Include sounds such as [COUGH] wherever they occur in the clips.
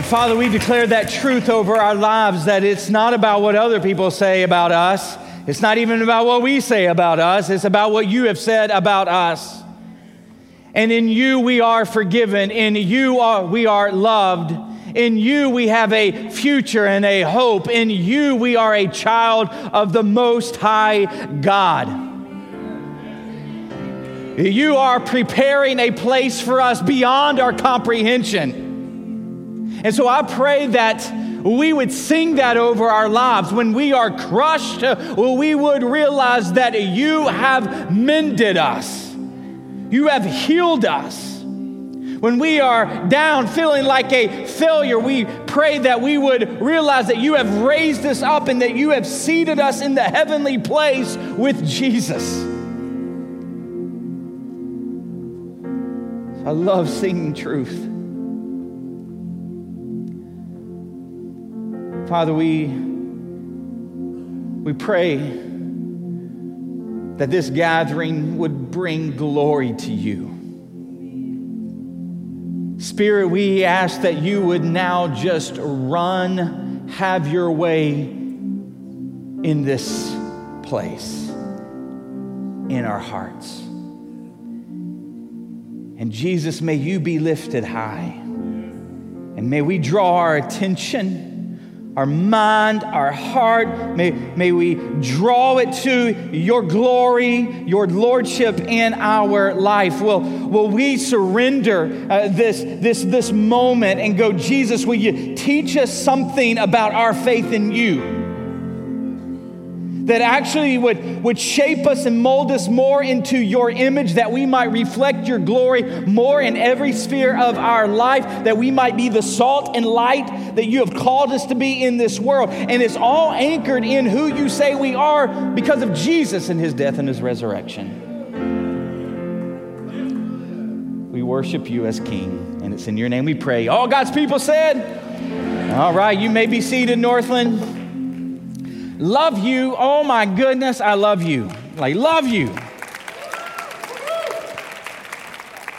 And Father, we declare that truth over our lives that it's not about what other people say about us. It's not even about what we say about us. It's about what you have said about us. And in you we are forgiven. In you are, we are loved. In you we have a future and a hope. In you we are a child of the Most High God. You are preparing a place for us beyond our comprehension. And so I pray that we would sing that over our lives. When we are crushed, we would realize that you have mended us, you have healed us. When we are down feeling like a failure, we pray that we would realize that you have raised us up and that you have seated us in the heavenly place with Jesus. I love singing truth. Father, we, we pray that this gathering would bring glory to you. Spirit, we ask that you would now just run, have your way in this place, in our hearts. And Jesus, may you be lifted high. And may we draw our attention our mind, our heart. May, may we draw it to your glory, your lordship in our life. Will, will we surrender uh, this, this, this moment and go, Jesus, will you teach us something about our faith in you? That actually would, would shape us and mold us more into your image, that we might reflect your glory more in every sphere of our life, that we might be the salt and light that you have called us to be in this world. And it's all anchored in who you say we are because of Jesus and his death and his resurrection. We worship you as King, and it's in your name we pray. All God's people said, All right, you may be seated, Northland. Love you. Oh my goodness, I love you. Like, love you.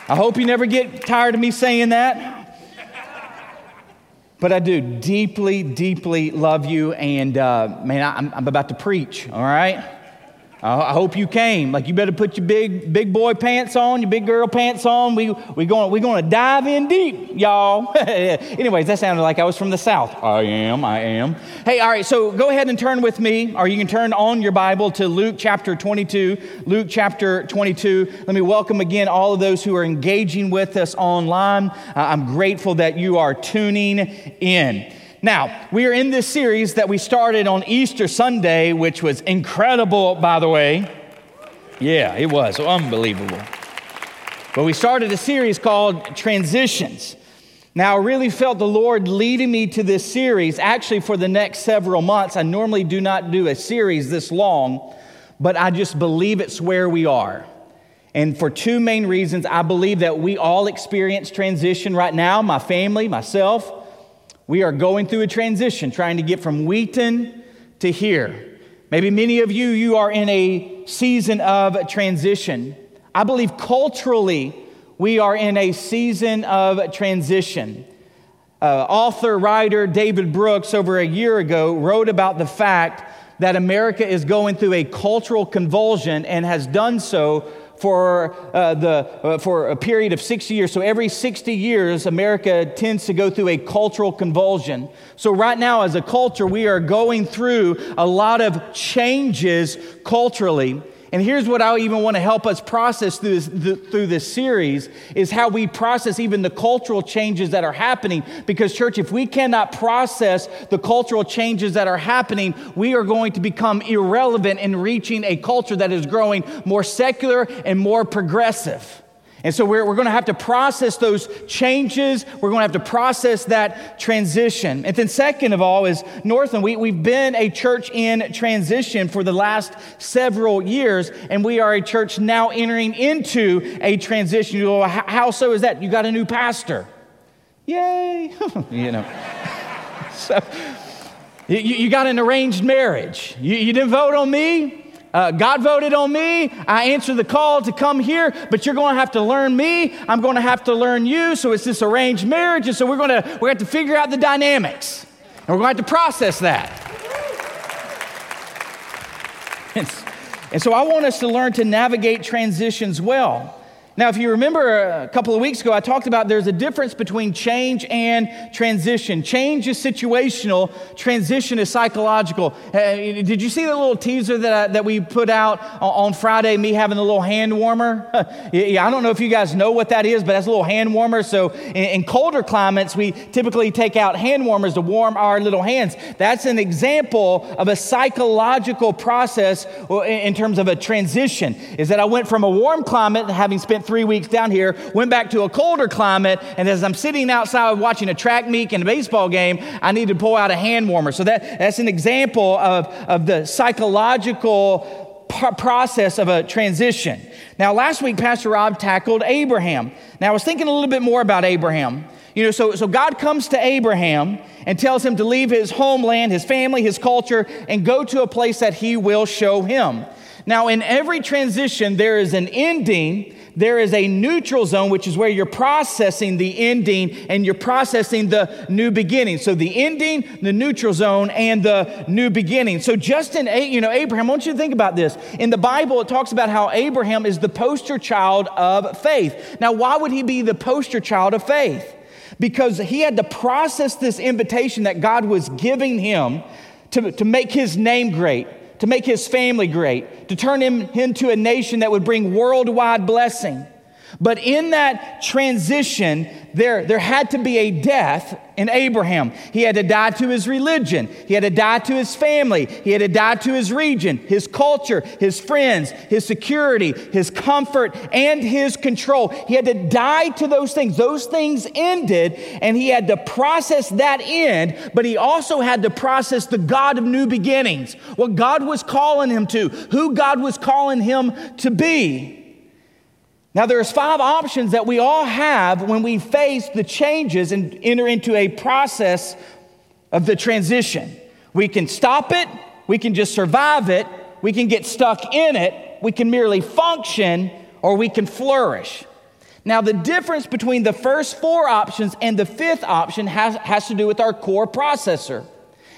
I hope you never get tired of me saying that. But I do deeply, deeply love you. And uh, man, I, I'm about to preach, all right? I hope you came. Like you better put your big big boy pants on, your big girl pants on. We we going we going to dive in deep, y'all. [LAUGHS] Anyways, that sounded like I was from the south. I am. I am. Hey, all right. So go ahead and turn with me, or you can turn on your Bible to Luke chapter 22. Luke chapter 22. Let me welcome again all of those who are engaging with us online. Uh, I'm grateful that you are tuning in. Now, we are in this series that we started on Easter Sunday, which was incredible, by the way. Yeah, it was unbelievable. But we started a series called Transitions. Now, I really felt the Lord leading me to this series actually for the next several months. I normally do not do a series this long, but I just believe it's where we are. And for two main reasons, I believe that we all experience transition right now my family, myself. We are going through a transition, trying to get from Wheaton to here. Maybe many of you, you are in a season of transition. I believe culturally, we are in a season of transition. Uh, author, writer David Brooks, over a year ago, wrote about the fact that America is going through a cultural convulsion and has done so for, uh, the, uh, for a period of 60 years. So every 60 years, America tends to go through a cultural convulsion. So right now, as a culture, we are going through a lot of changes culturally. And here's what I even want to help us process through this, through this series is how we process even the cultural changes that are happening. Because, church, if we cannot process the cultural changes that are happening, we are going to become irrelevant in reaching a culture that is growing more secular and more progressive. And so we're, we're going to have to process those changes. We're going to have to process that transition. And then, second of all, is Northland. We, we've been a church in transition for the last several years, and we are a church now entering into a transition. You go, how so is that? You got a new pastor. Yay! [LAUGHS] you know. [LAUGHS] so, you, you, got an arranged marriage. You, you didn't vote on me? Uh, God voted on me. I answered the call to come here, but you're going to have to learn me. I'm going to have to learn you. So it's this arranged marriage. And so we're going to, to have to figure out the dynamics. And we're going to have to process that. [LAUGHS] And so I want us to learn to navigate transitions well. Now, if you remember a couple of weeks ago, I talked about there's a difference between change and transition. Change is situational, transition is psychological. Uh, did you see the little teaser that, I, that we put out on Friday, me having the little hand warmer? [LAUGHS] yeah, I don't know if you guys know what that is, but that's a little hand warmer. So, in, in colder climates, we typically take out hand warmers to warm our little hands. That's an example of a psychological process in terms of a transition, is that I went from a warm climate, having spent spent three weeks down here, went back to a colder climate, and as I'm sitting outside watching a track meet and a baseball game, I need to pull out a hand warmer. So that, that's an example of, of the psychological process of a transition. Now, last week, Pastor Rob tackled Abraham. Now, I was thinking a little bit more about Abraham. You know, so, so God comes to Abraham and tells him to leave his homeland, his family, his culture, and go to a place that he will show him. Now, in every transition, there is an ending there is a neutral zone, which is where you're processing the ending and you're processing the new beginning. So the ending, the neutral zone, and the new beginning. So just in, you know, Abraham, I want you to think about this. In the Bible, it talks about how Abraham is the poster child of faith. Now, why would he be the poster child of faith? Because he had to process this invitation that God was giving him to, to make his name great to make his family great, to turn him into a nation that would bring worldwide blessing. But in that transition, there, there had to be a death in Abraham. He had to die to his religion. He had to die to his family. He had to die to his region, his culture, his friends, his security, his comfort, and his control. He had to die to those things. Those things ended, and he had to process that end, but he also had to process the God of new beginnings, what God was calling him to, who God was calling him to be. Now, there's five options that we all have when we face the changes and enter into a process of the transition. We can stop it, we can just survive it, we can get stuck in it, we can merely function, or we can flourish. Now, the difference between the first four options and the fifth option has, has to do with our core processor.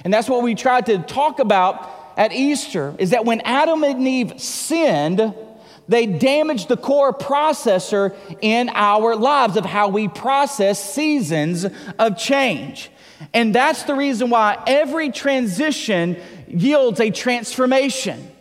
And that's what we tried to talk about at Easter is that when Adam and Eve sinned, they damage the core processor in our lives of how we process seasons of change. And that's the reason why every transition yields a transformation.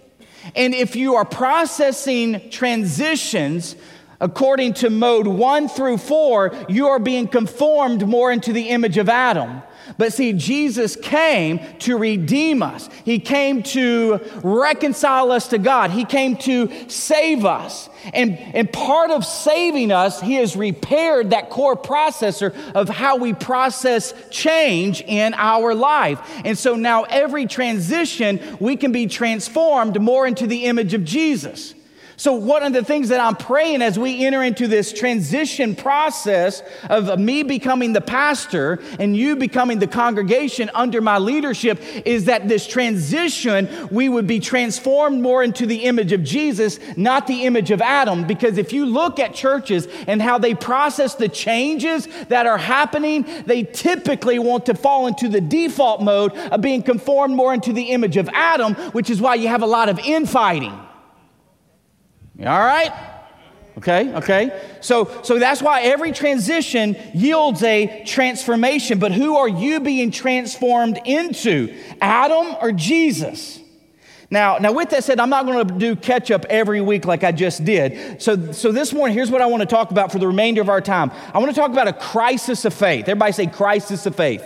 And if you are processing transitions according to mode one through four, you are being conformed more into the image of Adam. But see, Jesus came to redeem us. He came to reconcile us to God. He came to save us. And, and part of saving us, He has repaired that core processor of how we process change in our life. And so now every transition, we can be transformed more into the image of Jesus. So, one of the things that I'm praying as we enter into this transition process of me becoming the pastor and you becoming the congregation under my leadership is that this transition, we would be transformed more into the image of Jesus, not the image of Adam. Because if you look at churches and how they process the changes that are happening, they typically want to fall into the default mode of being conformed more into the image of Adam, which is why you have a lot of infighting. All right? Okay, okay. So, so that's why every transition yields a transformation. But who are you being transformed into? Adam or Jesus? Now, now with that said, I'm not going to do catch up every week like I just did. So, so this morning, here's what I want to talk about for the remainder of our time. I want to talk about a crisis of faith. Everybody say crisis of faith.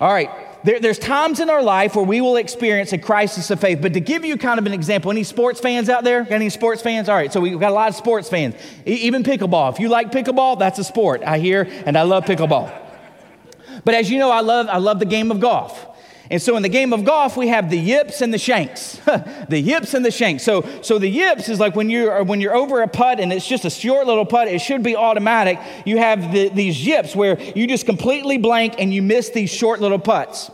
All right there, there's times in our life where we will experience a crisis of faith. But to give you kind of an example, any sports fans out there? Got any sports fans? All right, so we've got a lot of sports fans. E- even pickleball. If you like pickleball, that's a sport. I hear, and I love pickleball. But as you know, I love, I love the game of golf. And so in the game of golf, we have the yips and the shanks. [LAUGHS] the yips and the shanks. So, so the yips is like when you're, when you're over a putt and it's just a short little putt, it should be automatic. You have the, these yips where you just completely blank and you miss these short little putts.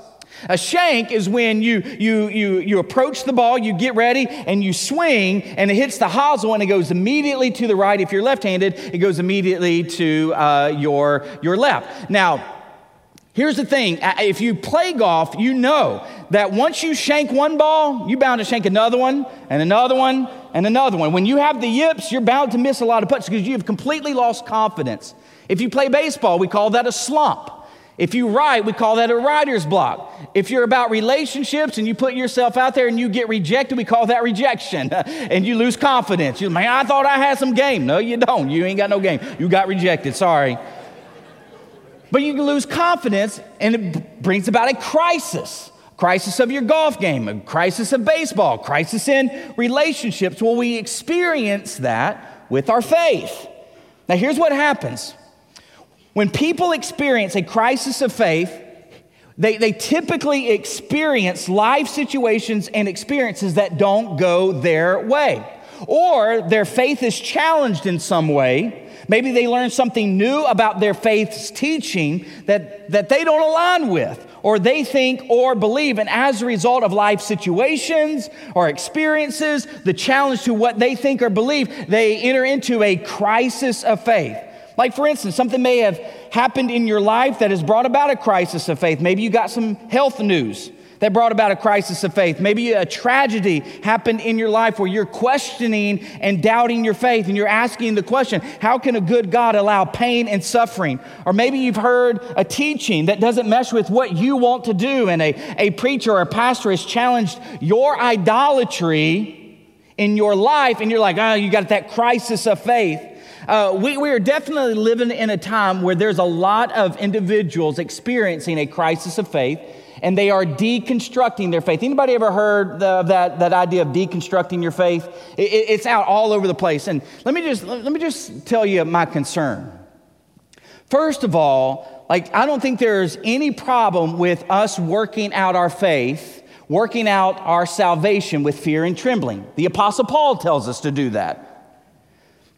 A shank is when you, you, you, you approach the ball, you get ready, and you swing, and it hits the hosel, and it goes immediately to the right. If you're left handed, it goes immediately to uh, your, your left. Now, Here's the thing if you play golf, you know that once you shank one ball, you're bound to shank another one, and another one, and another one. When you have the yips, you're bound to miss a lot of putts because you have completely lost confidence. If you play baseball, we call that a slump. If you write, we call that a writer's block. If you're about relationships and you put yourself out there and you get rejected, we call that rejection. [LAUGHS] and you lose confidence. You man, I thought I had some game. No, you don't. You ain't got no game. You got rejected. Sorry. But you can lose confidence and it brings about a crisis. Crisis of your golf game, a crisis of baseball, crisis in relationships. Well, we experience that with our faith. Now, here's what happens when people experience a crisis of faith, they, they typically experience life situations and experiences that don't go their way. Or their faith is challenged in some way. Maybe they learn something new about their faith's teaching that, that they don't align with, or they think or believe. And as a result of life situations or experiences, the challenge to what they think or believe, they enter into a crisis of faith. Like, for instance, something may have happened in your life that has brought about a crisis of faith. Maybe you got some health news that brought about a crisis of faith. Maybe a tragedy happened in your life where you're questioning and doubting your faith and you're asking the question, how can a good God allow pain and suffering? Or maybe you've heard a teaching that doesn't mesh with what you want to do, and a, a preacher or a pastor has challenged your idolatry in your life, and you're like, oh, you got that crisis of faith. Uh, we, we are definitely living in a time where there's a lot of individuals experiencing a crisis of faith and they are deconstructing their faith. Anybody ever heard of that, that idea of deconstructing your faith? It, it's out all over the place. And let me just let me just tell you my concern. First of all, like I don't think there's any problem with us working out our faith, working out our salvation with fear and trembling. The apostle Paul tells us to do that.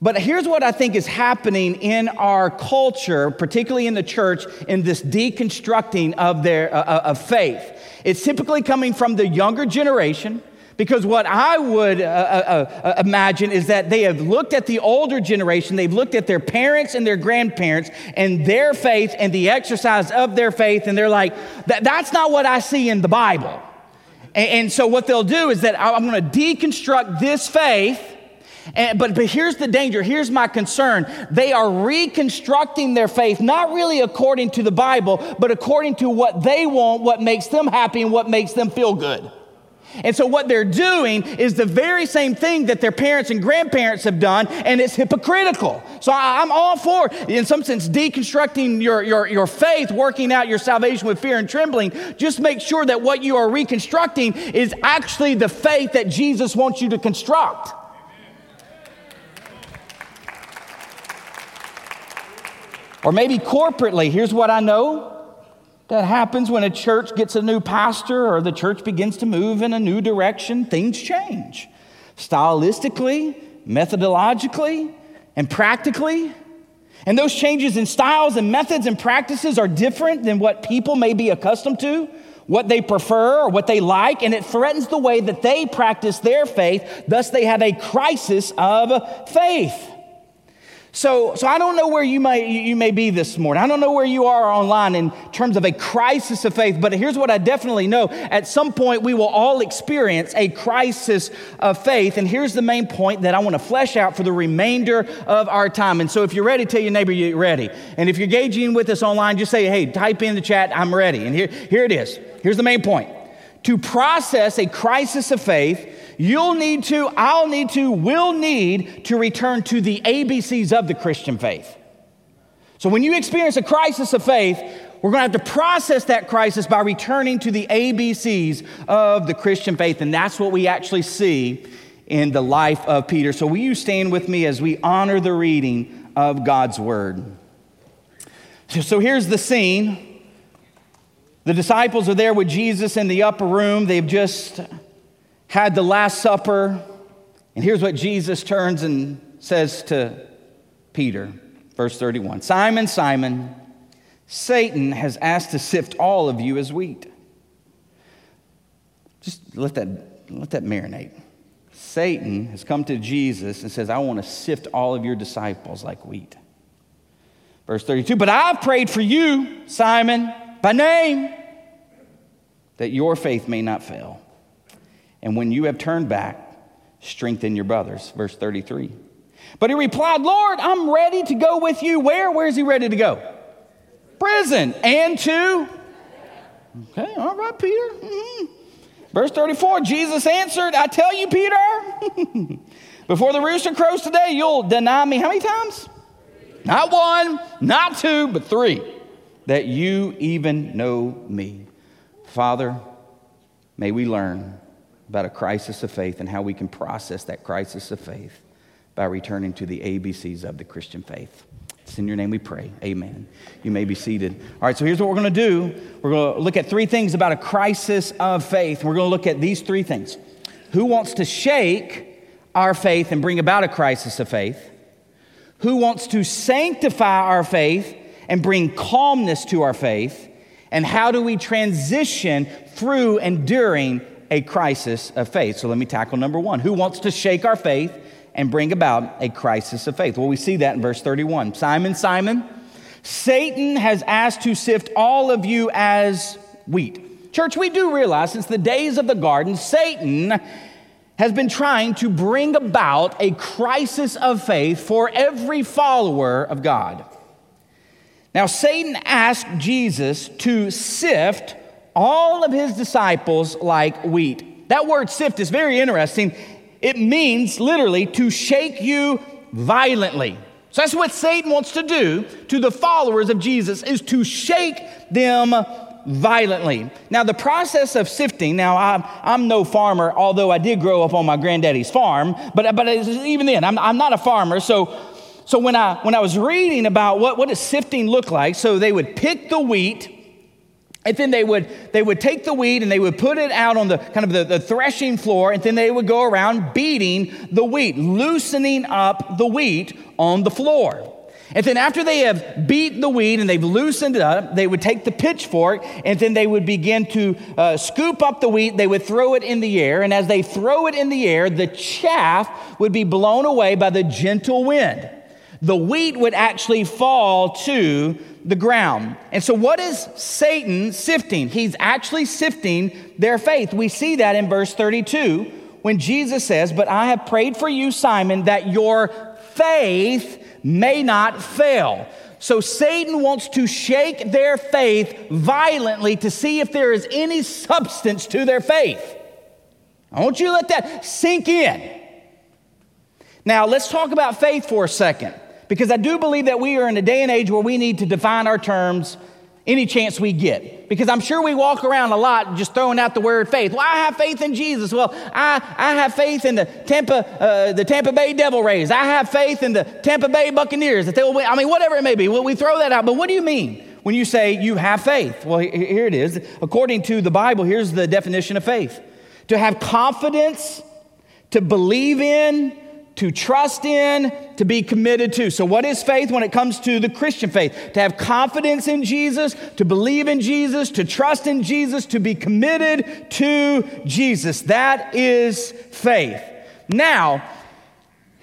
But here's what I think is happening in our culture, particularly in the church, in this deconstructing of their uh, uh, of faith. It's typically coming from the younger generation. Because what I would uh, uh, uh, imagine is that they have looked at the older generation, they've looked at their parents and their grandparents and their faith and the exercise of their faith, and they're like, that, that's not what I see in the Bible. And, and so what they'll do is that I'm going to deconstruct this faith and, but, but here's the danger. Here's my concern. They are reconstructing their faith, not really according to the Bible, but according to what they want, what makes them happy, and what makes them feel good. And so, what they're doing is the very same thing that their parents and grandparents have done, and it's hypocritical. So, I, am all for, in some sense, deconstructing your, your, your faith, working out your salvation with fear and trembling. Just make sure that what you are reconstructing is actually the faith that Jesus wants you to construct. Or maybe corporately, here's what I know that happens when a church gets a new pastor or the church begins to move in a new direction, things change. Stylistically, methodologically, and practically. And those changes in styles and methods and practices are different than what people may be accustomed to, what they prefer, or what they like, and it threatens the way that they practice their faith. Thus, they have a crisis of faith. So, so I don't know where you may, you may be this morning. I don't know where you are online in terms of a crisis of faith, but here's what I definitely know. At some point, we will all experience a crisis of faith. And here's the main point that I want to flesh out for the remainder of our time. And so if you're ready, tell your neighbor you're ready. And if you're gauging with us online, just say, hey, type in the chat, I'm ready. And here, here it is. Here's the main point. To process a crisis of faith, You'll need to, I'll need to, we'll need to return to the ABCs of the Christian faith. So when you experience a crisis of faith, we're going to have to process that crisis by returning to the ABCs of the Christian faith. And that's what we actually see in the life of Peter. So will you stand with me as we honor the reading of God's word? So here's the scene. The disciples are there with Jesus in the upper room. They've just had the Last Supper. And here's what Jesus turns and says to Peter, verse 31 Simon, Simon, Satan has asked to sift all of you as wheat. Just let that, let that marinate. Satan has come to Jesus and says, I want to sift all of your disciples like wheat. Verse 32 But I've prayed for you, Simon, by name, that your faith may not fail. And when you have turned back, strengthen your brothers. Verse 33. But he replied, Lord, I'm ready to go with you. Where? Where is he ready to go? Prison. And to? Okay, all right, Peter. Mm-hmm. Verse 34 Jesus answered, I tell you, Peter, [LAUGHS] before the rooster crows today, you'll deny me how many times? Not one, not two, but three, that you even know me. Father, may we learn about a crisis of faith and how we can process that crisis of faith by returning to the ABCs of the Christian faith. It's in your name we pray. Amen. You may be seated. All right, so here's what we're going to do. We're going to look at three things about a crisis of faith. We're going to look at these three things. Who wants to shake our faith and bring about a crisis of faith? Who wants to sanctify our faith and bring calmness to our faith? And how do we transition through and during a crisis of faith? So let me tackle number one. Who wants to shake our faith and bring about a crisis of faith. Well, we see that in verse 31. Simon, Simon, Satan has asked to sift all of you as wheat. Church, we do realize since the days of the garden, Satan has been trying to bring about a crisis of faith for every follower of God. Now, Satan asked Jesus to sift all of his disciples like wheat. That word sift is very interesting. It means literally to shake you violently. So that's what Satan wants to do to the followers of Jesus is to shake them violently. Now, the process of sifting, now I'm, I'm no farmer, although I did grow up on my granddaddy's farm, but, but even then, I'm, I'm not a farmer. So, so when, I, when I was reading about what, what does sifting look like, so they would pick the wheat, and then they would, they would take the wheat and they would put it out on the kind of the, the, threshing floor, and then they would go around beating the wheat, loosening up the wheat on the floor. And then after they have beat the wheat and they've loosened it up, they would take the pitchfork and then they would begin to uh, scoop up the wheat. They would throw it in the air. And as they throw it in the air, the chaff would be blown away by the gentle wind. The wheat would actually fall to the ground. And so, what is Satan sifting? He's actually sifting their faith. We see that in verse 32 when Jesus says, But I have prayed for you, Simon, that your faith may not fail. So, Satan wants to shake their faith violently to see if there is any substance to their faith. I want you to let that sink in. Now, let's talk about faith for a second. Because I do believe that we are in a day and age where we need to define our terms any chance we get. Because I'm sure we walk around a lot just throwing out the word faith. Well, I have faith in Jesus. Well, I, I have faith in the Tampa, uh, the Tampa Bay Devil Rays. I have faith in the Tampa Bay Buccaneers. That they will win. I mean, whatever it may be. Well, we throw that out. But what do you mean when you say you have faith? Well, here it is. According to the Bible, here's the definition of faith to have confidence, to believe in, to trust in, to be committed to. So, what is faith when it comes to the Christian faith? To have confidence in Jesus, to believe in Jesus, to trust in Jesus, to be committed to Jesus. That is faith. Now,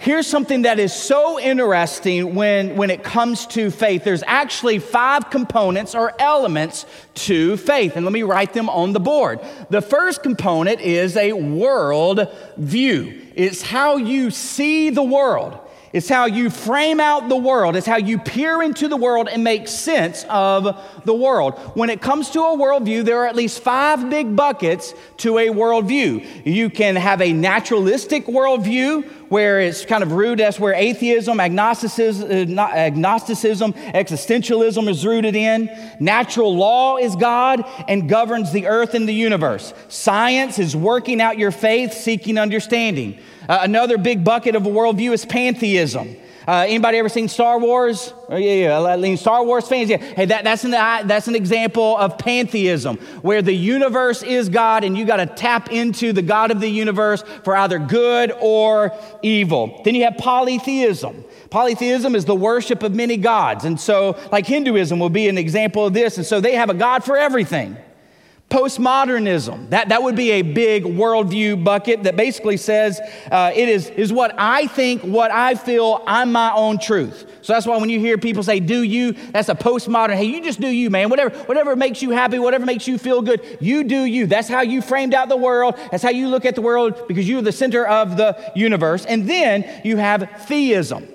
Here's something that is so interesting when, when it comes to faith. There's actually five components or elements to faith, and let me write them on the board. The first component is a world view, it's how you see the world. It's how you frame out the world. It's how you peer into the world and make sense of the world. When it comes to a worldview, there are at least five big buckets to a worldview. You can have a naturalistic worldview where it's kind of rooted, that's where atheism, agnosticism, uh, agnosticism, existentialism is rooted in. Natural law is God and governs the earth and the universe. Science is working out your faith, seeking understanding. Uh, another big bucket of a worldview is pantheism. Uh, anybody ever seen Star Wars? Oh, yeah, yeah. Star Wars fans, yeah. Hey, that, that's, an, that's an example of pantheism, where the universe is God and you got to tap into the God of the universe for either good or evil. Then you have polytheism. Polytheism is the worship of many gods. And so, like Hinduism will be an example of this. And so they have a God for everything. Postmodernism. That, that would be a big worldview bucket that basically says uh, it is, is what I think, what I feel, I'm my own truth. So that's why when you hear people say, do you, that's a postmodern, hey, you just do you, man. Whatever, whatever makes you happy, whatever makes you feel good, you do you. That's how you framed out the world. That's how you look at the world because you're the center of the universe. And then you have theism.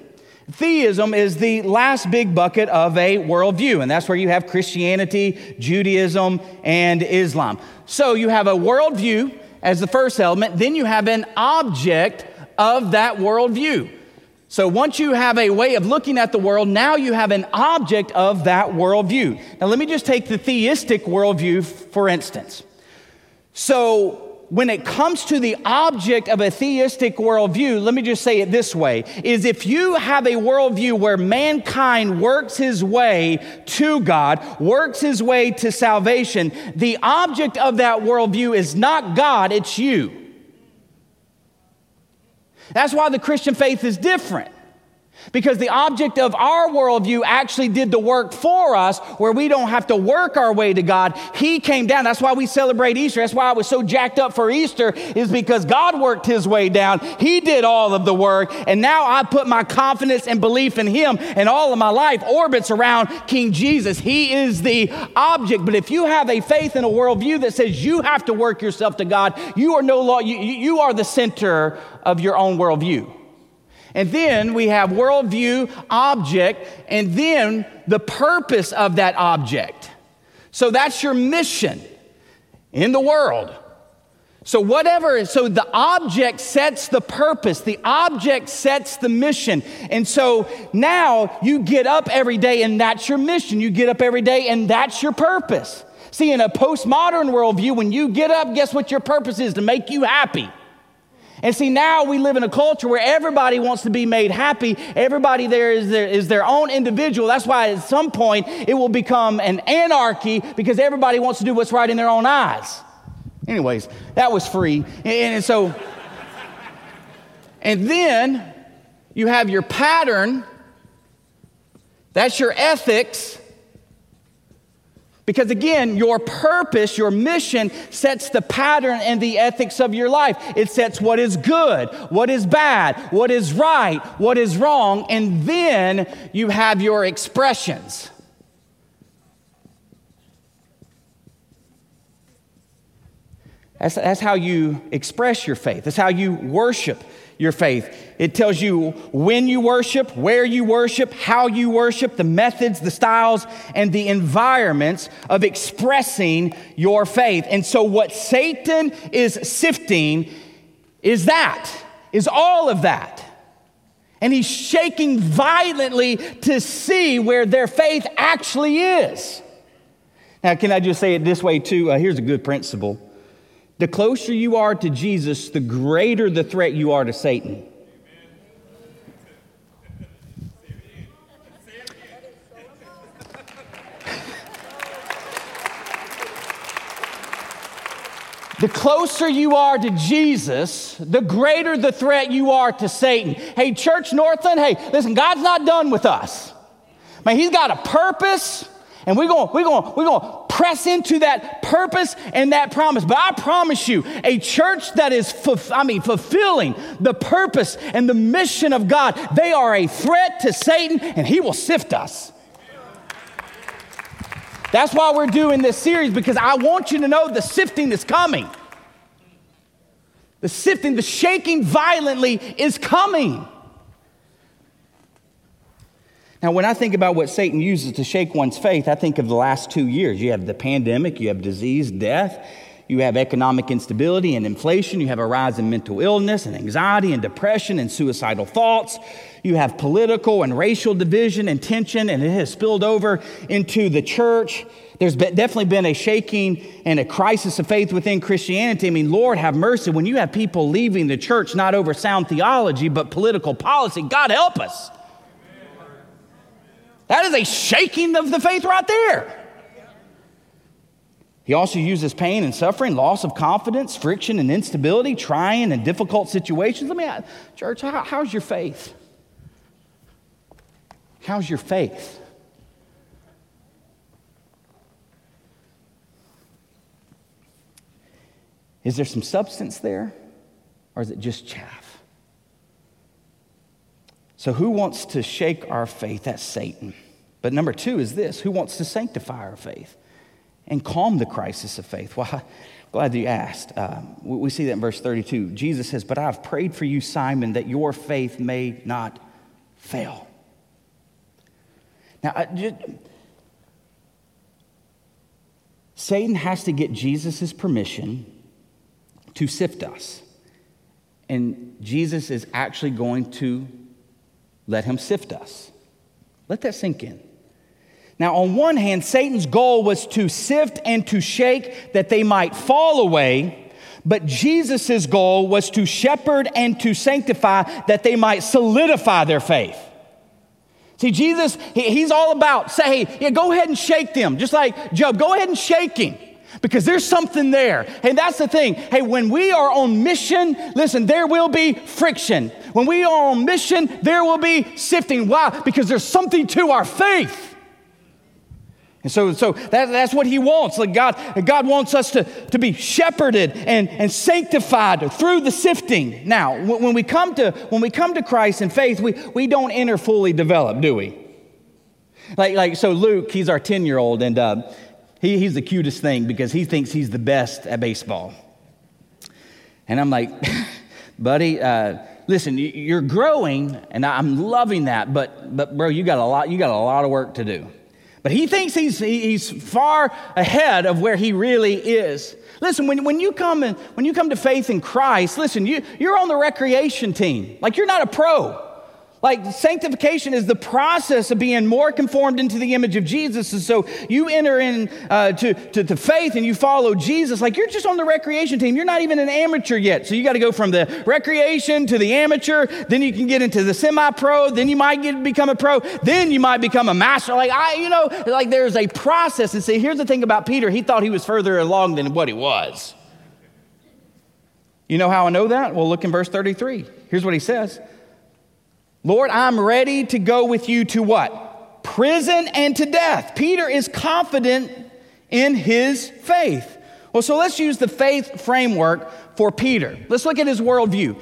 Theism is the last big bucket of a worldview, and that's where you have Christianity, Judaism, and Islam. So you have a worldview as the first element, then you have an object of that worldview. So once you have a way of looking at the world, now you have an object of that worldview. Now, let me just take the theistic worldview, for instance. So when it comes to the object of a theistic worldview, let me just say it this way is if you have a worldview where mankind works his way to God, works his way to salvation, the object of that worldview is not God, it's you. That's why the Christian faith is different. Because the object of our worldview actually did the work for us where we don't have to work our way to God. He came down. That's why we celebrate Easter. That's why I was so jacked up for Easter, is because God worked his way down. He did all of the work. And now I put my confidence and belief in him, and all of my life orbits around King Jesus. He is the object. But if you have a faith and a worldview that says you have to work yourself to God, you are no longer, you, you are the center of your own worldview. And then we have worldview, object, and then the purpose of that object. So that's your mission in the world. So, whatever, so the object sets the purpose, the object sets the mission. And so now you get up every day and that's your mission. You get up every day and that's your purpose. See, in a postmodern worldview, when you get up, guess what your purpose is? To make you happy. And see, now we live in a culture where everybody wants to be made happy. Everybody there is their, is their own individual. That's why at some point it will become an anarchy because everybody wants to do what's right in their own eyes. Anyways, that was free. And, and so, and then you have your pattern. That's your ethics. Because again, your purpose, your mission sets the pattern and the ethics of your life. It sets what is good, what is bad, what is right, what is wrong, and then you have your expressions. That's, that's how you express your faith. That's how you worship your faith. It tells you when you worship, where you worship, how you worship, the methods, the styles, and the environments of expressing your faith. And so, what Satan is sifting is that, is all of that. And he's shaking violently to see where their faith actually is. Now, can I just say it this way, too? Uh, here's a good principle the closer you are to Jesus, the greater the threat you are to Satan. The closer you are to Jesus, the greater the threat you are to Satan. Hey, Church Northland, hey, listen, God's not done with us. Man, He's got a purpose, and we're going, we're going, we're going to press into that purpose and that promise. But I promise you, a church that is, I mean, fulfilling the purpose and the mission of God, they are a threat to Satan, and he will sift us. That's why we're doing this series because I want you to know the sifting is coming. The sifting, the shaking violently is coming. Now, when I think about what Satan uses to shake one's faith, I think of the last two years. You have the pandemic, you have disease, death, you have economic instability and inflation, you have a rise in mental illness and anxiety and depression and suicidal thoughts. You have political and racial division and tension, and it has spilled over into the church. There's definitely been a shaking and a crisis of faith within Christianity. I mean, Lord have mercy, when you have people leaving the church not over sound theology, but political policy, God help us. That is a shaking of the faith right there. He also uses pain and suffering, loss of confidence, friction and instability, trying and difficult situations. Let me ask, church, how, how's your faith? How's your faith? Is there some substance there, or is it just chaff? So, who wants to shake our faith? That's Satan. But number two is this who wants to sanctify our faith and calm the crisis of faith? Well, [LAUGHS] glad you asked. Uh, we see that in verse 32. Jesus says, But I have prayed for you, Simon, that your faith may not fail. Now, just, Satan has to get Jesus' permission to sift us. And Jesus is actually going to let him sift us. Let that sink in. Now, on one hand, Satan's goal was to sift and to shake that they might fall away, but Jesus' goal was to shepherd and to sanctify that they might solidify their faith. See, Jesus, he, he's all about say, hey, yeah, go ahead and shake them, just like Job, go ahead and shake him because there's something there. Hey, that's the thing. Hey, when we are on mission, listen, there will be friction. When we are on mission, there will be sifting. Why? Because there's something to our faith. And so, so that, that's what he wants. Like God, God wants us to, to be shepherded and, and sanctified through the sifting. Now, when we come to, when we come to Christ in faith, we, we don't enter fully developed, do we? Like, like so Luke, he's our 10 year old, and uh, he, he's the cutest thing because he thinks he's the best at baseball. And I'm like, [LAUGHS] buddy, uh, listen, you're growing, and I'm loving that, but, but bro, you got a lot, you got a lot of work to do. But he thinks he's, he's far ahead of where he really is. Listen, when, when, you come in, when you come to faith in Christ, listen, you, you're on the recreation team. Like you're not a pro. Like sanctification is the process of being more conformed into the image of Jesus. And so you enter in uh, to, to, to, faith and you follow Jesus. Like you're just on the recreation team. You're not even an amateur yet. So you got to go from the recreation to the amateur. Then you can get into the semi-pro. Then you might get become a pro. Then you might become a master. Like I, you know, like there's a process. And see, here's the thing about Peter. He thought he was further along than what he was. You know how I know that? Well, look in verse 33. Here's what he says. Lord, I'm ready to go with you to what? Prison and to death. Peter is confident in his faith. Well, so let's use the faith framework for Peter. Let's look at his worldview.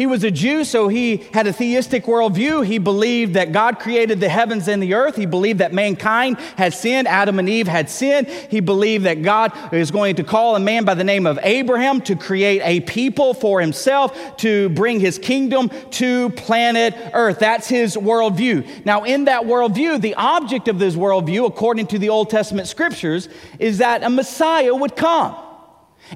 He was a Jew, so he had a theistic worldview. He believed that God created the heavens and the earth. He believed that mankind had sinned. Adam and Eve had sinned. He believed that God is going to call a man by the name of Abraham to create a people for himself, to bring his kingdom to planet earth. That's his worldview. Now, in that worldview, the object of this worldview, according to the Old Testament scriptures, is that a Messiah would come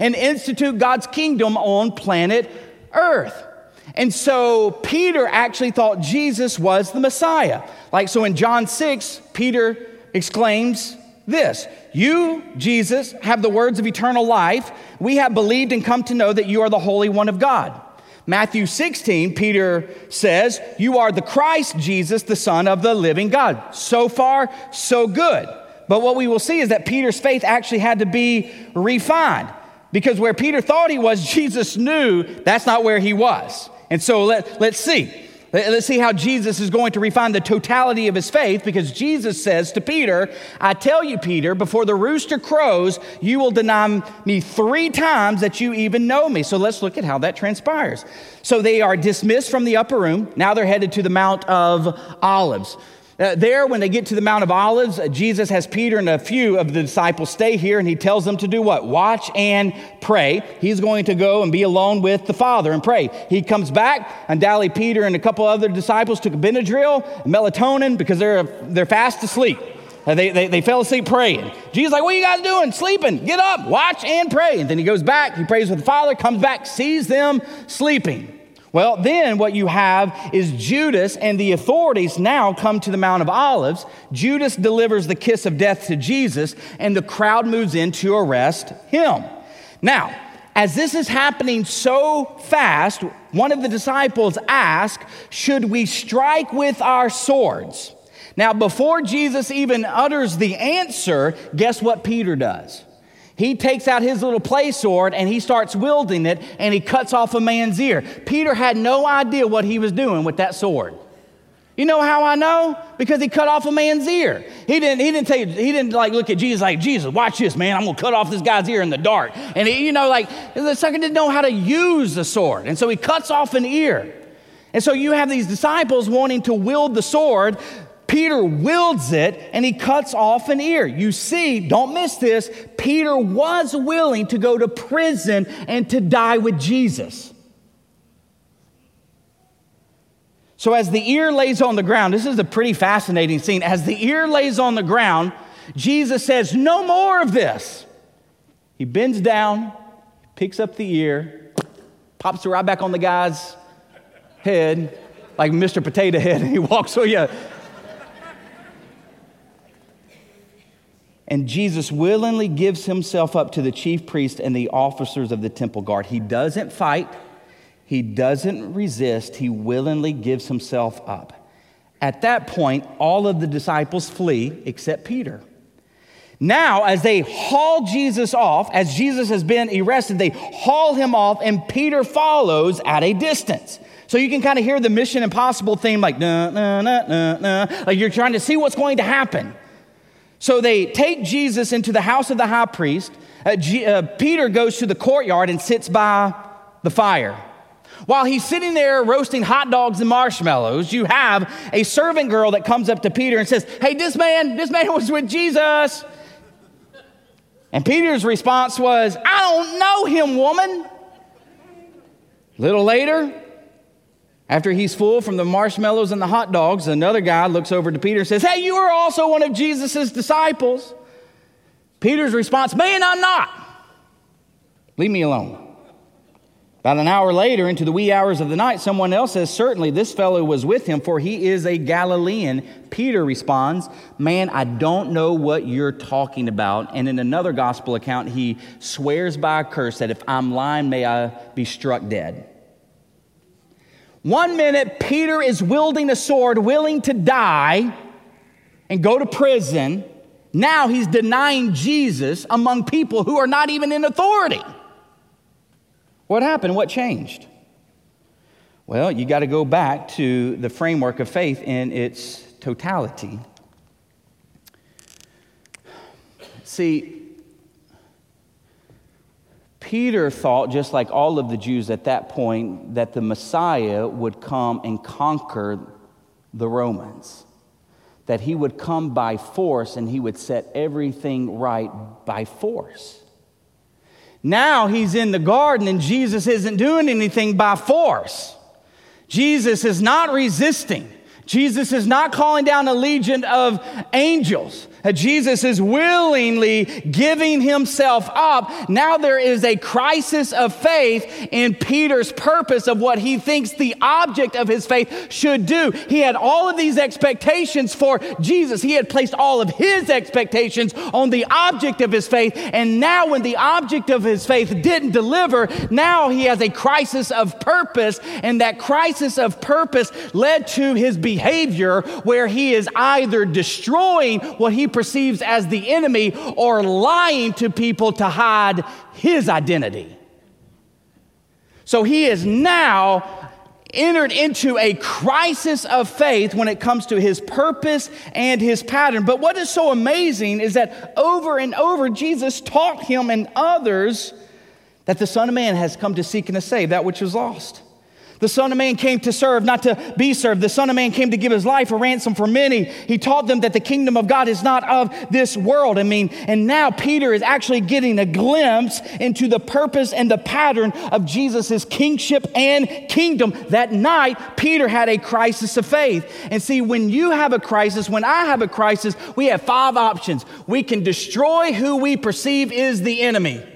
and institute God's kingdom on planet earth. And so Peter actually thought Jesus was the Messiah. Like, so in John 6, Peter exclaims this You, Jesus, have the words of eternal life. We have believed and come to know that you are the Holy One of God. Matthew 16, Peter says, You are the Christ Jesus, the Son of the living God. So far, so good. But what we will see is that Peter's faith actually had to be refined because where Peter thought he was, [LAUGHS] Jesus knew that's not where he was. And so let, let's see. Let's see how Jesus is going to refine the totality of his faith because Jesus says to Peter, I tell you, Peter, before the rooster crows, you will deny me three times that you even know me. So let's look at how that transpires. So they are dismissed from the upper room. Now they're headed to the Mount of Olives. Uh, there, when they get to the Mount of Olives, uh, Jesus has Peter and a few of the disciples stay here, and he tells them to do what? Watch and pray. He's going to go and be alone with the Father and pray. He comes back, and Dally Peter and a couple other disciples took Benadryl, melatonin, because they're, they're fast asleep. Uh, they, they, they fell asleep praying. Jesus like, what are you guys doing? Sleeping. Get up, watch and pray. And then he goes back, he prays with the Father, comes back, sees them sleeping. Well, then what you have is Judas and the authorities now come to the Mount of Olives. Judas delivers the kiss of death to Jesus, and the crowd moves in to arrest him. Now, as this is happening so fast, one of the disciples asks, Should we strike with our swords? Now, before Jesus even utters the answer, guess what Peter does? He takes out his little play sword and he starts wielding it and he cuts off a man's ear. Peter had no idea what he was doing with that sword. You know how I know? Because he cut off a man's ear. He didn't, he didn't take, he didn't like look at Jesus like, Jesus, watch this, man. I'm gonna cut off this guy's ear in the dark. And he, you know, like the second didn't know how to use the sword. And so he cuts off an ear. And so you have these disciples wanting to wield the sword. Peter wields it and he cuts off an ear. You see, don't miss this. Peter was willing to go to prison and to die with Jesus. So, as the ear lays on the ground, this is a pretty fascinating scene. As the ear lays on the ground, Jesus says, No more of this. He bends down, picks up the ear, pops it right back on the guy's head, like Mr. Potato Head, and he walks away. [LAUGHS] Oh, yeah. And Jesus willingly gives himself up to the chief priest and the officers of the temple guard. He doesn't fight. He doesn't resist, he willingly gives himself up. At that point, all of the disciples flee except Peter. Now, as they haul Jesus off, as Jesus has been arrested, they haul him off, and Peter follows at a distance. So you can kind of hear the Mission Impossible theme, like, nah, nah, nah, nah, nah. Like you're trying to see what's going to happen. So they take Jesus into the house of the high priest. Uh, G- uh, Peter goes to the courtyard and sits by the fire. While he's sitting there roasting hot dogs and marshmallows, you have a servant girl that comes up to Peter and says, Hey, this man, this man was with Jesus. And Peter's response was, I don't know him, woman. A little later, after he's full from the marshmallows and the hot dogs, another guy looks over to Peter and says, Hey, you are also one of Jesus' disciples. Peter's response, Man, I'm not. Leave me alone. About an hour later, into the wee hours of the night, someone else says, Certainly this fellow was with him, for he is a Galilean. Peter responds, Man, I don't know what you're talking about. And in another gospel account, he swears by a curse that if I'm lying, may I be struck dead. One minute, Peter is wielding a sword, willing to die and go to prison. Now he's denying Jesus among people who are not even in authority. What happened? What changed? Well, you got to go back to the framework of faith in its totality. See, Peter thought, just like all of the Jews at that point, that the Messiah would come and conquer the Romans, that he would come by force and he would set everything right by force. Now he's in the garden and Jesus isn't doing anything by force. Jesus is not resisting. Jesus is not calling down a legion of angels. Jesus is willingly giving himself up. Now there is a crisis of faith in Peter's purpose of what he thinks the object of his faith should do. He had all of these expectations for Jesus. He had placed all of his expectations on the object of his faith. And now, when the object of his faith didn't deliver, now he has a crisis of purpose. And that crisis of purpose led to his behavior where he is either destroying what he perceives as the enemy or lying to people to hide his identity. So he is now entered into a crisis of faith when it comes to his purpose and his pattern. But what is so amazing is that over and over, Jesus taught him and others that the Son of Man has come to seek and to save that which was lost. The Son of Man came to serve, not to be served. The Son of Man came to give his life a ransom for many. He taught them that the kingdom of God is not of this world. I mean, and now Peter is actually getting a glimpse into the purpose and the pattern of Jesus' kingship and kingdom. That night, Peter had a crisis of faith. And see, when you have a crisis, when I have a crisis, we have five options. We can destroy who we perceive is the enemy.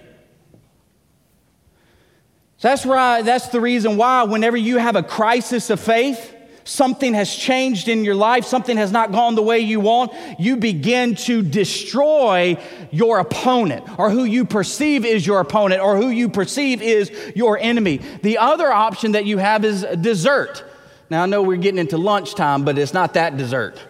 So that's right. That's the reason why whenever you have a crisis of faith, something has changed in your life, something has not gone the way you want, you begin to destroy your opponent or who you perceive is your opponent or who you perceive is your enemy. The other option that you have is dessert. Now, I know we're getting into lunchtime, but it's not that dessert.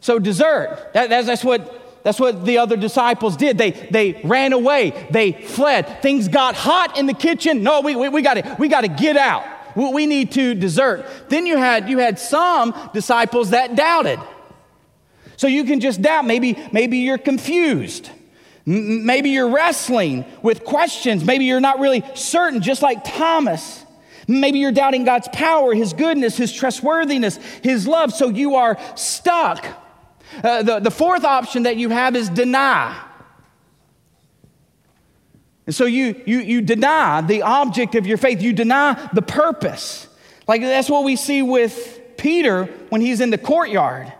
So, dessert, that, that's, that's what that's what the other disciples did. They, they ran away. They fled. Things got hot in the kitchen. No, we, we, we got we to get out. We need to desert. Then you had, you had some disciples that doubted. So you can just doubt. Maybe, maybe you're confused. Maybe you're wrestling with questions. Maybe you're not really certain, just like Thomas. Maybe you're doubting God's power, His goodness, His trustworthiness, His love, so you are stuck. Uh, the, the fourth option that you have is deny. And so you, you, you deny the object of your faith, you deny the purpose. Like that's what we see with Peter when he's in the courtyard.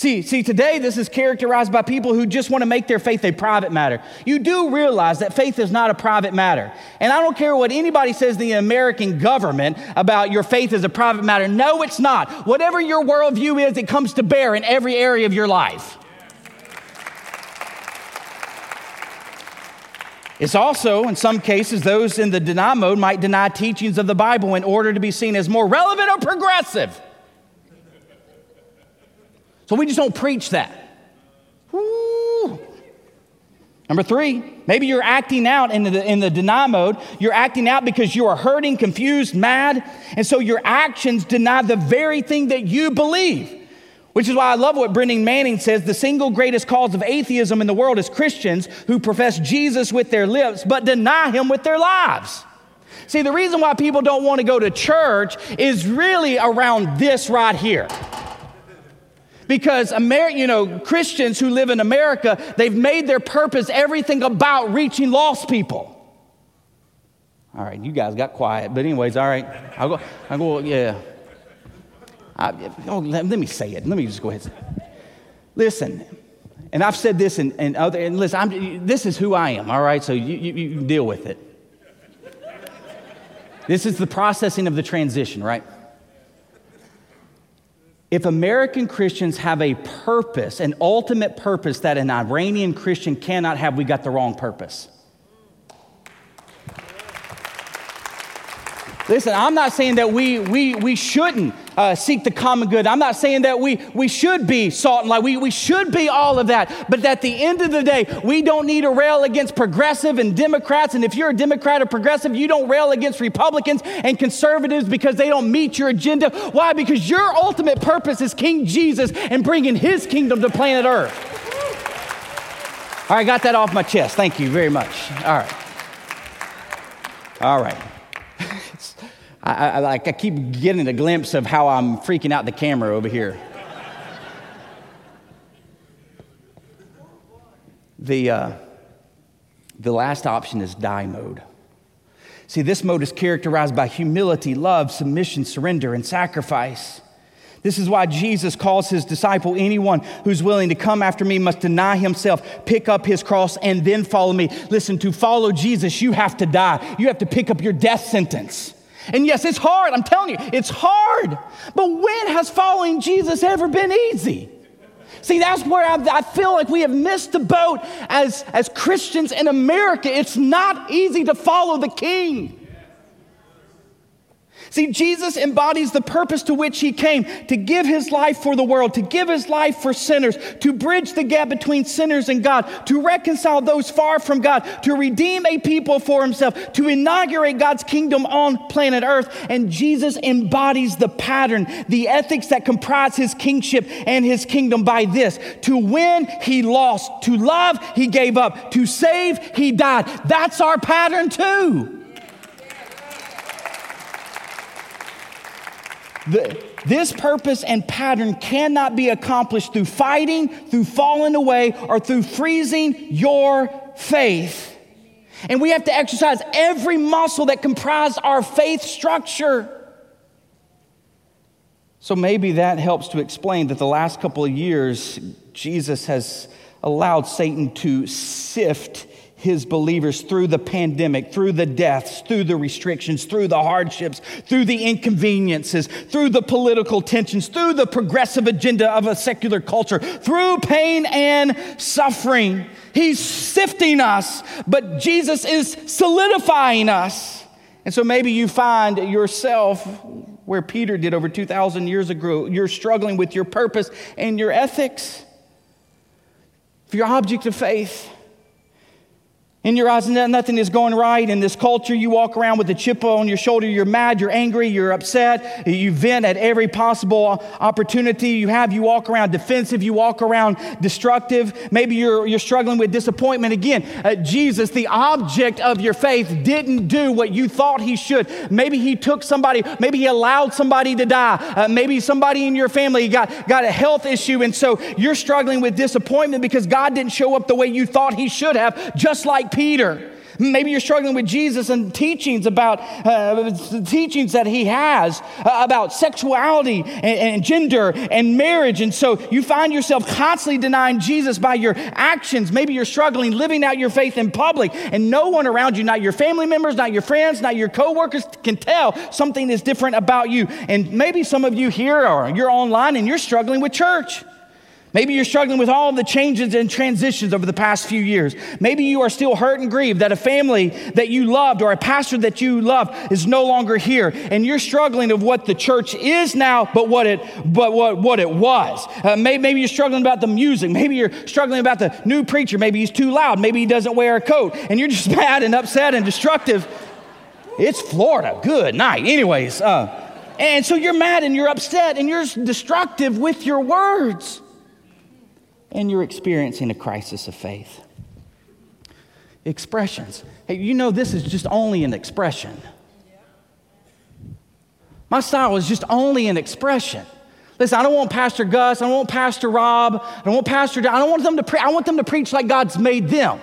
See, see, today this is characterized by people who just want to make their faith a private matter. You do realize that faith is not a private matter. And I don't care what anybody says the American government about your faith is a private matter. No, it's not. Whatever your worldview is, it comes to bear in every area of your life. It's also, in some cases, those in the deny mode might deny teachings of the Bible in order to be seen as more relevant or progressive. So we just don't preach that. Woo. Number three, maybe you're acting out in the, in the deny mode. You're acting out because you are hurting, confused, mad, and so your actions deny the very thing that you believe. Which is why I love what Brennan Manning says the single greatest cause of atheism in the world is Christians who profess Jesus with their lips but deny him with their lives. See, the reason why people don't want to go to church is really around this right here because Amer- you know Christians who live in America, they've made their purpose everything about reaching lost people. All right, you guys got quiet, but anyways, all right, I'll go. I'll go. Yeah. I, oh, let, let, me say it. Let me just go ahead. Listen, and I've said this and, and other. And listen, I'm, this is who I am. All right, so you, you, you deal with it. This is the processing of the transition, right? If American Christians have a purpose, an ultimate purpose that an Iranian Christian cannot have, we got the wrong purpose. Listen, I'm not saying that we, we, we shouldn't uh, seek the common good. I'm not saying that we, we should be salt and light. We, we should be all of that. But at the end of the day, we don't need to rail against progressive and Democrats. And if you're a Democrat or progressive, you don't rail against Republicans and conservatives because they don't meet your agenda. Why? Because your ultimate purpose is King Jesus and bringing his kingdom to planet Earth. All right, got that off my chest. Thank you very much. All right. All right. I, I, like, I keep getting a glimpse of how I'm freaking out the camera over here. the, uh, the last option is die mode. See, this mode is characterized by humility, love, submission, surrender, and sacrifice. This is why Jesus calls his disciple anyone who's willing to come after me must deny himself, pick up his cross, and then follow me. Listen, to follow Jesus, you have to die. You have to pick up your death sentence. And yes, it's hard. I'm telling you, it's hard. But when has following Jesus ever been easy? See, that's where I, I, feel like we have missed the boat as, as Christians in America. It's not easy to follow the King. See, Jesus embodies the purpose to which he came to give his life for the world, to give his life for sinners, to bridge the gap between sinners and God, to reconcile those far from God, to redeem a people for himself, to inaugurate God's kingdom on planet Earth. And Jesus embodies the pattern, the ethics that comprise his kingship and his kingdom by this to win, he lost, to love, he gave up, to save, he died. That's our pattern too. The, this purpose and pattern cannot be accomplished through fighting, through falling away, or through freezing your faith. And we have to exercise every muscle that comprises our faith structure. So maybe that helps to explain that the last couple of years, Jesus has allowed Satan to sift his believers through the pandemic, through the deaths, through the restrictions, through the hardships, through the inconveniences, through the political tensions, through the progressive agenda of a secular culture, through pain and suffering. He's sifting us, but Jesus is solidifying us. And so maybe you find yourself where Peter did over 2,000 years ago. You're struggling with your purpose and your ethics, your object of faith. In your eyes, nothing is going right. In this culture, you walk around with a chip on your shoulder. You're mad, you're angry, you're upset. You vent at every possible opportunity you have. You walk around defensive, you walk around destructive. Maybe you're, you're struggling with disappointment. Again, uh, Jesus, the object of your faith, didn't do what you thought he should. Maybe he took somebody, maybe he allowed somebody to die. Uh, maybe somebody in your family got, got a health issue, and so you're struggling with disappointment because God didn't show up the way you thought he should have, just like Peter. Maybe you're struggling with Jesus and teachings about uh, teachings that he has uh, about sexuality and, and, gender and marriage. And so you find yourself constantly denying Jesus by your actions. Maybe you're struggling living out your faith in public, and no one around you, not your family members, not your friends, not your coworkers, can tell something is different about you. And maybe some of you here or you're online and you're struggling with church. Maybe you're struggling with all the changes and transitions over the past few years. Maybe you are still hurt and grieved that a family that you loved or a pastor that you loved is no longer here. And you're struggling of what the church is now, but what it, but what, what it was. Uh, maybe, maybe you're struggling about the music. Maybe you're struggling about the new preacher. Maybe he's too loud. Maybe he doesn't wear a coat. And you're just [LAUGHS] mad and upset and destructive. It's Florida. Good night. Anyways, uh, and so you're mad and you're upset and you're destructive with your words and you're experiencing a crisis of faith. Expressions. Hey, you know, this is just only an expression. My style is just only an expression. Listen, I don't want Pastor Gus, I don't want Pastor Rob, I don't want Pastor, I don't want them to I want them to preach like God's made them.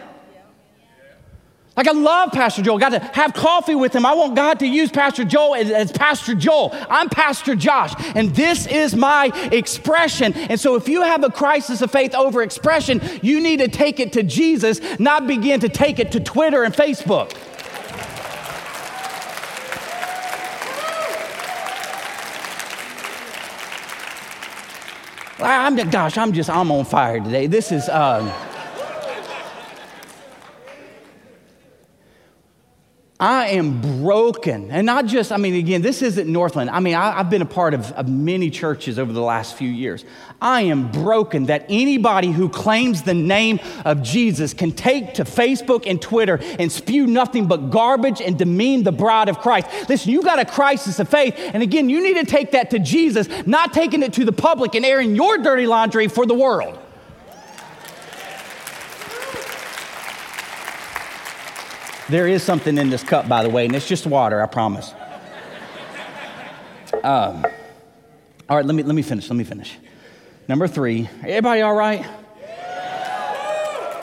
Like, I love Pastor Joel. Got to have coffee with him. I want God to use Pastor Joel as, as, Pastor Joel. I'm Pastor Josh, and this is my expression. And so, if you have a crisis of faith over expression, you need to take it to Jesus, not begin to take it to Twitter and Facebook. I'm, gosh, I'm just, I'm on fire today. This is. Um, I am broken. And not just, I mean, again, this isn't Northland. I mean, I, have been a part of, of many churches over the last few years. I am broken that anybody who claims the name of Jesus can take to Facebook and Twitter and spew nothing but garbage and demean the bride of Christ. Listen, you got a crisis of faith. And again, you need to take that to Jesus, not taking it to the public and airing your dirty laundry for the world. There is something in this cup, by the way, and it's just water, I promise. Um, all right, let me, let me finish. Let me finish. Number three. Everybody all right?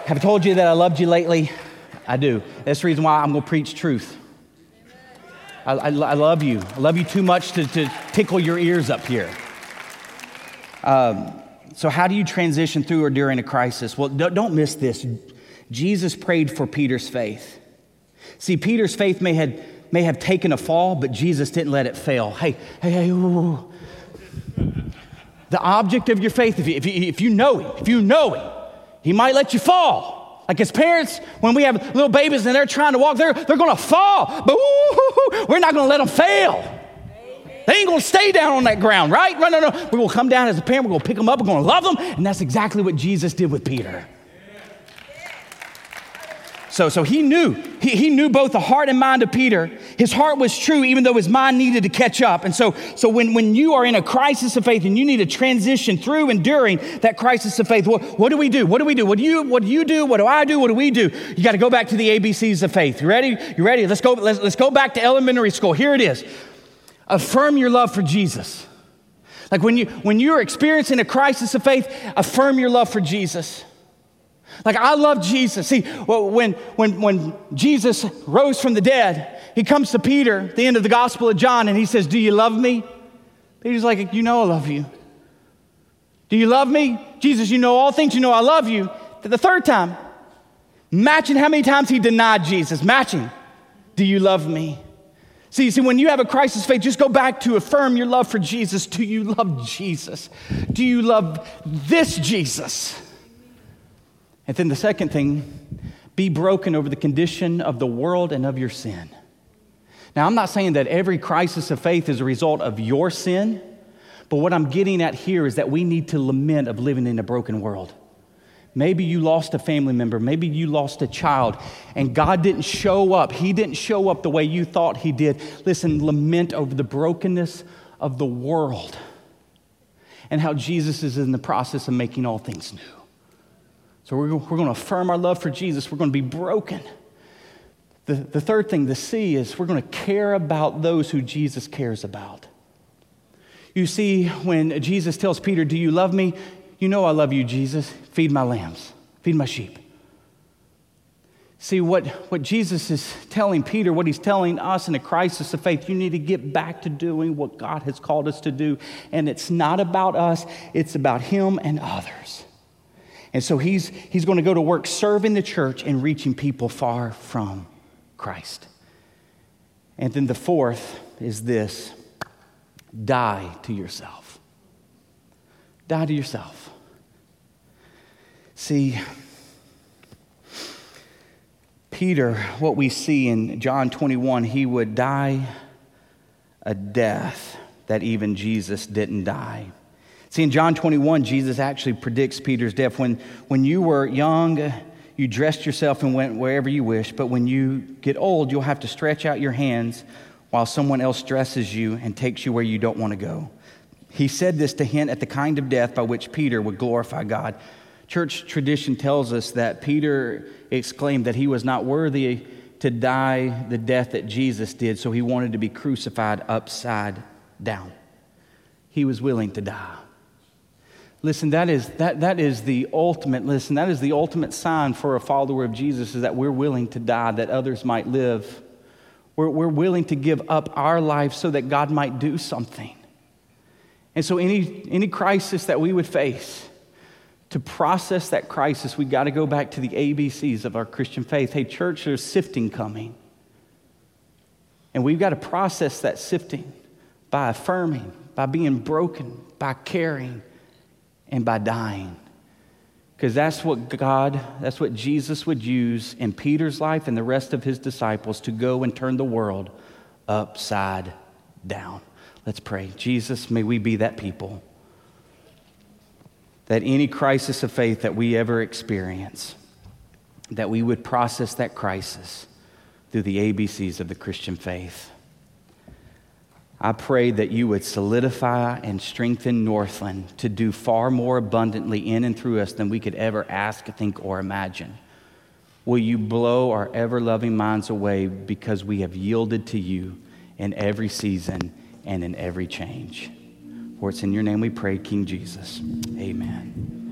Have I told you that I loved you lately? I do. That's the reason why I'm going to preach truth. I, I, I, love you. I love you too much to, to tickle your ears up here. Um, so, how do you transition through or during a crisis? Well, don't, don't miss this. Jesus prayed for Peter's faith. See, Peter's faith may, had, may have taken a fall, but Jesus didn't let it fail. Hey, hey, hey, ooh. The object of your faith, if you, if, you, if you know Him, if you know Him, He might let you fall. Like as parents, when we have little babies and they're trying to walk, they're, they're going to fall. But ooh, we're not going to let them fail. They ain't gonna stay down on that ground, right? No, no, no. We're gonna come down as a parent, we're gonna pick them up, we're gonna love them. And that's exactly what Jesus did with Peter. So, so he knew, he, he knew both the heart and mind of Peter. His heart was true, even though his mind needed to catch up. And so, so when, when you are in a crisis of faith and you need to transition through and during that crisis of faith, what, what do we do? What do we do? What do you, what do you do? What do I do? What do we do? You got to go back to the ABCs of faith. You ready? You ready? Let's go, let's, let's go back to elementary school. Here it is. Affirm your love for Jesus. Like when you when you're experiencing a crisis of faith, affirm your love for Jesus. Like, I love Jesus. See, when, when, when Jesus rose from the dead, he comes to Peter at the end of the Gospel of John and he says, Do you love me? Peter's like, You know I love you. Do you love me? Jesus, you know all things, you know I love you. The third time, matching how many times he denied Jesus, matching, Do you love me? See, see, when you have a crisis faith, just go back to affirm your love for Jesus. Do you love Jesus? Do you love this Jesus? And then the second thing, be broken over the condition of the world and of your sin. Now, I'm not saying that every crisis of faith is a result of your sin, but what I'm getting at here is that we need to lament of living in a broken world. Maybe you lost a family member. Maybe you lost a child, and God didn't show up. He didn't show up the way you thought He did. Listen, lament over the brokenness of the world and how Jesus is in the process of making all things new. So we're, we're going to affirm our love for Jesus. We're going to be broken. The, the third thing, to see is we're going to care about those who Jesus cares about. You see, when Jesus tells Peter, Do you love me? You know I love you, Jesus. Feed my lambs, feed my sheep. See, what, what Jesus is telling Peter, what he's telling us in a crisis of faith, you need to get back to doing what God has called us to do. And it's not about us, it's about him and others. And so he's, he's going to go to work serving the church and reaching people far from Christ. And then the fourth is this die to yourself. Die to yourself. See, Peter, what we see in John 21, he would die a death that even Jesus didn't die. See, in John 21, Jesus actually predicts Peter's death. When, when you were young, you dressed yourself and went wherever you wish, but when you get old, you'll have to stretch out your hands while someone else dresses you and takes you where you don't want to go. He said this to hint at the kind of death by which Peter would glorify God. Church tradition tells us that Peter exclaimed that he was not worthy to die the death that Jesus did, so he wanted to be crucified upside down. He was willing to die. Listen, that is, that, that is the ultimate, listen, that is the ultimate sign for a follower of Jesus is that we're willing to die that others might live. We're, we're willing to give up our life so that God might do something. And so, any, any crisis that we would face, to process that crisis, we've got to go back to the ABCs of our Christian faith. Hey, church, there's sifting coming. And we've got to process that sifting by affirming, by being broken, by caring, and by dying. Because that's what God, that's what Jesus would use in Peter's life and the rest of his disciples to go and turn the world upside down. Let's pray. Jesus, may we be that people that any crisis of faith that we ever experience, that we would process that crisis through the ABCs of the Christian faith. I pray that you would solidify and strengthen Northland to do far more abundantly in and through us than we could ever ask, think, or imagine. Will you blow our ever loving minds away because we have yielded to you in every season and in every change? For it's in your name we pray, King Jesus. Amen.